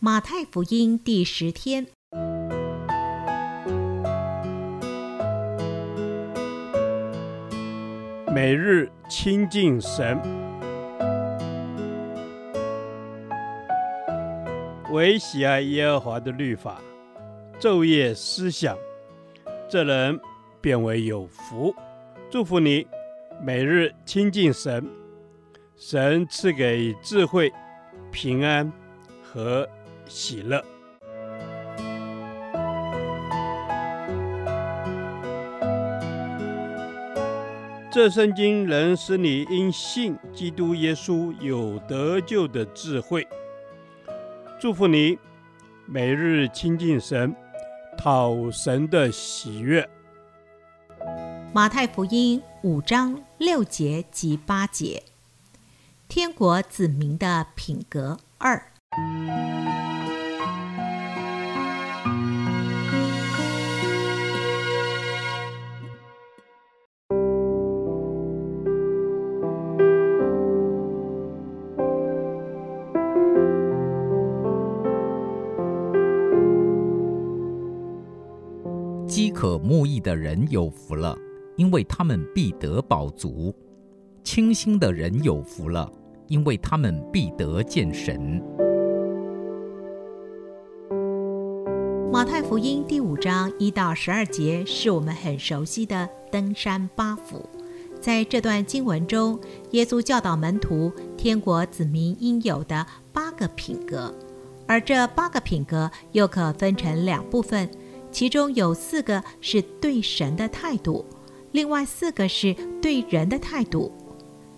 马太福音第十天，每日亲近神，唯喜爱耶和华的律法，昼夜思想，这人便为有福。祝福你，每日亲近神，神赐给智慧、平安和喜乐。这圣经能使你因信基督耶稣有得救的智慧。祝福你，每日亲近神，讨神的喜悦。马太福音五章六节及八节，天国子民的品格二。饥渴慕义的人有福了。因为他们必得饱足，清心的人有福了，因为他们必得见神。马太福音第五章一到十二节是我们很熟悉的登山八福。在这段经文中，耶稣教导门徒天国子民应有的八个品格，而这八个品格又可分成两部分，其中有四个是对神的态度。另外四个是对人的态度，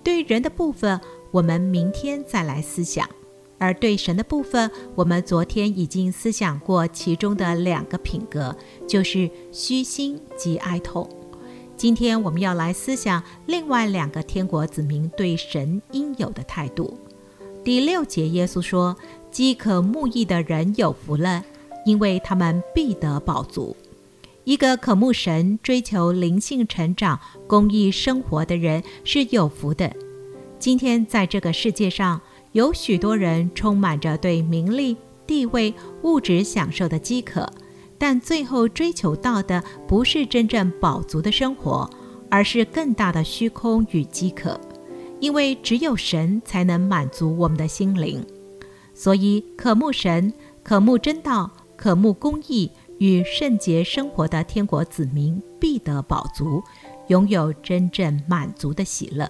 对人的部分我们明天再来思想，而对神的部分，我们昨天已经思想过其中的两个品格，就是虚心及哀痛。今天我们要来思想另外两个天国子民对神应有的态度。第六节，耶稣说：“饥渴慕义的人有福了，因为他们必得饱足。”一个渴慕神、追求灵性成长、公益生活的人是有福的。今天在这个世界上，有许多人充满着对名利、地位、物质享受的饥渴，但最后追求到的不是真正饱足的生活，而是更大的虚空与饥渴。因为只有神才能满足我们的心灵，所以渴慕神、渴慕真道、渴慕公义。与圣洁生活的天国子民必得饱足，拥有真正满足的喜乐。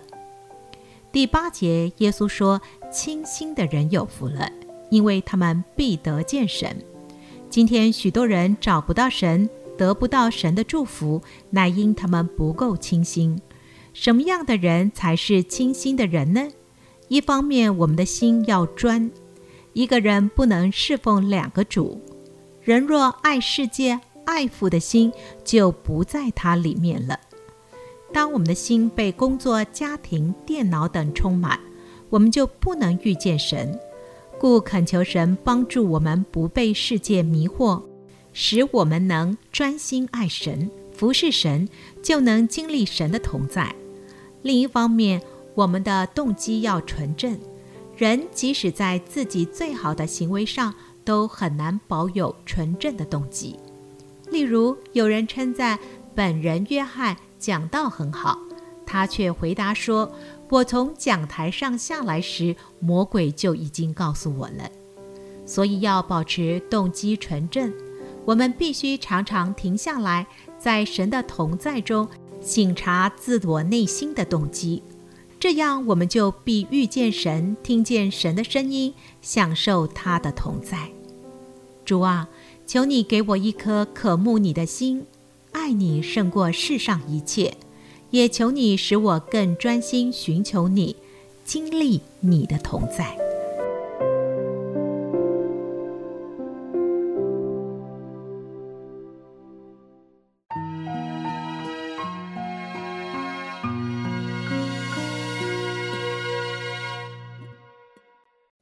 第八节，耶稣说：“清心的人有福了，因为他们必得见神。”今天许多人找不到神，得不到神的祝福，乃因他们不够清心。什么样的人才是清心的人呢？一方面，我们的心要专，一个人不能侍奉两个主。人若爱世界、爱父的心，就不在他里面了。当我们的心被工作、家庭、电脑等充满，我们就不能遇见神。故恳求神帮助我们不被世界迷惑，使我们能专心爱神、服侍神，就能经历神的同在。另一方面，我们的动机要纯正。人即使在自己最好的行为上，都很难保有纯正的动机。例如，有人称赞本人约翰讲道很好，他却回答说：“我从讲台上下来时，魔鬼就已经告诉我了。”所以要保持动机纯正，我们必须常常停下来，在神的同在中省察自我内心的动机，这样我们就必遇见神，听见神的声音，享受他的同在。主啊，求你给我一颗渴慕你的心，爱你胜过世上一切，也求你使我更专心寻求你，经历你的同在。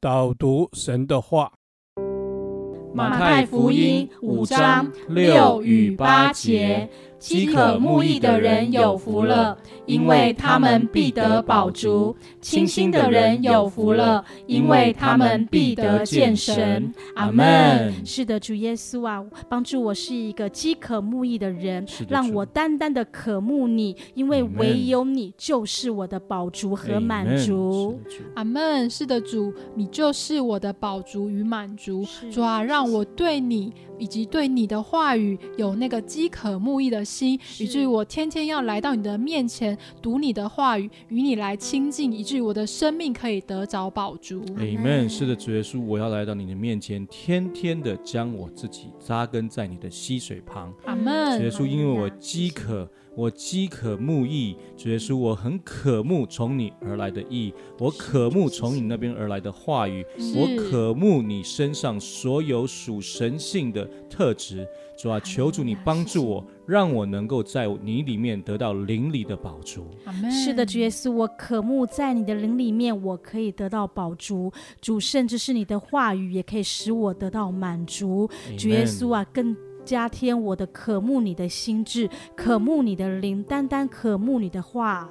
导读神的话。马太福音五章六与八节，饥渴慕义的人有福了，因为他们必得饱足；清心的人有福了，因为他们必得见神。阿门。是的，主耶稣啊，帮助我是一个饥渴慕义的人，让我单单的渴慕你，因为唯有你就是我的宝足和满足。阿门。是的，主，你就是我的宝足与满足。主啊，让我对你以及对你的话语有那个饥渴慕义的心，以至于我天天要来到你的面前读你的话语，与你来亲近，以至于我的生命可以得着宝珠。Amen。是的，主耶稣，我要来到你的面前，天天的将我自己扎根在你的溪水旁。阿门。主耶稣，因为我饥渴。我饥渴慕义，主耶稣，我很渴慕从你而来的义，我渴慕从你那边而来的话语，我渴慕你身上所有属神性的特质。主啊，求主你帮助我，让我能够在你里面得到灵里的宝珠。是的，主耶稣，我渴慕在你的灵里面，我可以得到宝珠。主，甚至是你的话语也可以使我得到满足。主耶稣啊，更。加添我的渴慕你的心智，渴慕你的灵，单单渴慕你的话。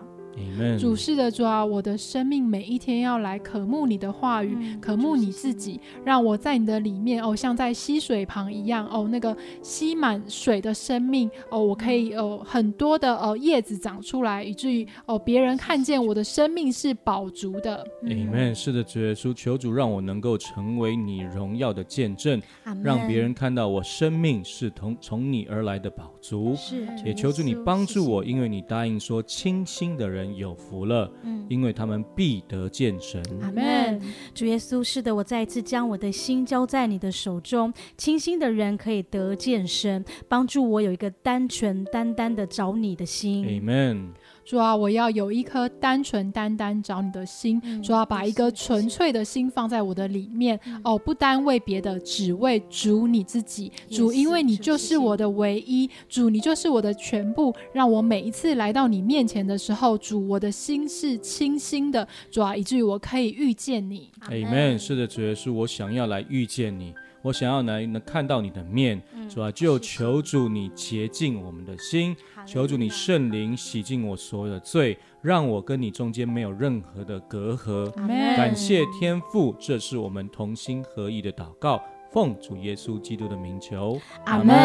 主是的，主啊，我的生命每一天要来渴慕你的话语，嗯、渴慕你自己，让我在你的里面哦，像在溪水旁一样哦，那个吸满水的生命哦，我可以有、哦、很多的哦叶子长出来，以至于哦别人看见我的生命是饱足的。阿门。是的，主耶稣，求主让我能够成为你荣耀的见证，让别人看到我生命是从从你而来的饱足。是，也求主你帮助我，因为你答应说，清心的人。有福了，嗯，因为他们必得见神。阿门。主耶稣，是的，我再一次将我的心交在你的手中，清心的人可以得见神，帮助我有一个单纯单单的找你的心。阿门。主啊，我要有一颗单纯单单找你的心。主啊，把一个纯粹的心放在我的里面。嗯、哦，不单为别的，只为主你自己。主，因为你就是我的唯一。主，你就是我的全部。让我每一次来到你面前的时候，主，我的心是清新的。主啊，以至于我可以遇见你。Amen。是的，主耶稣，我想要来遇见你。我想要来能看到你的面，主啊，就求主你洁净我们的心，求主你圣灵洗净我所有的罪，让我跟你中间没有任何的隔阂。感谢天父，这是我们同心合意的祷告，奉主耶稣基督的名求，阿门。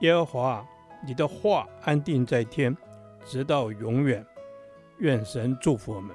耶和华，你的话安定在天，直到永远。愿神祝福我们。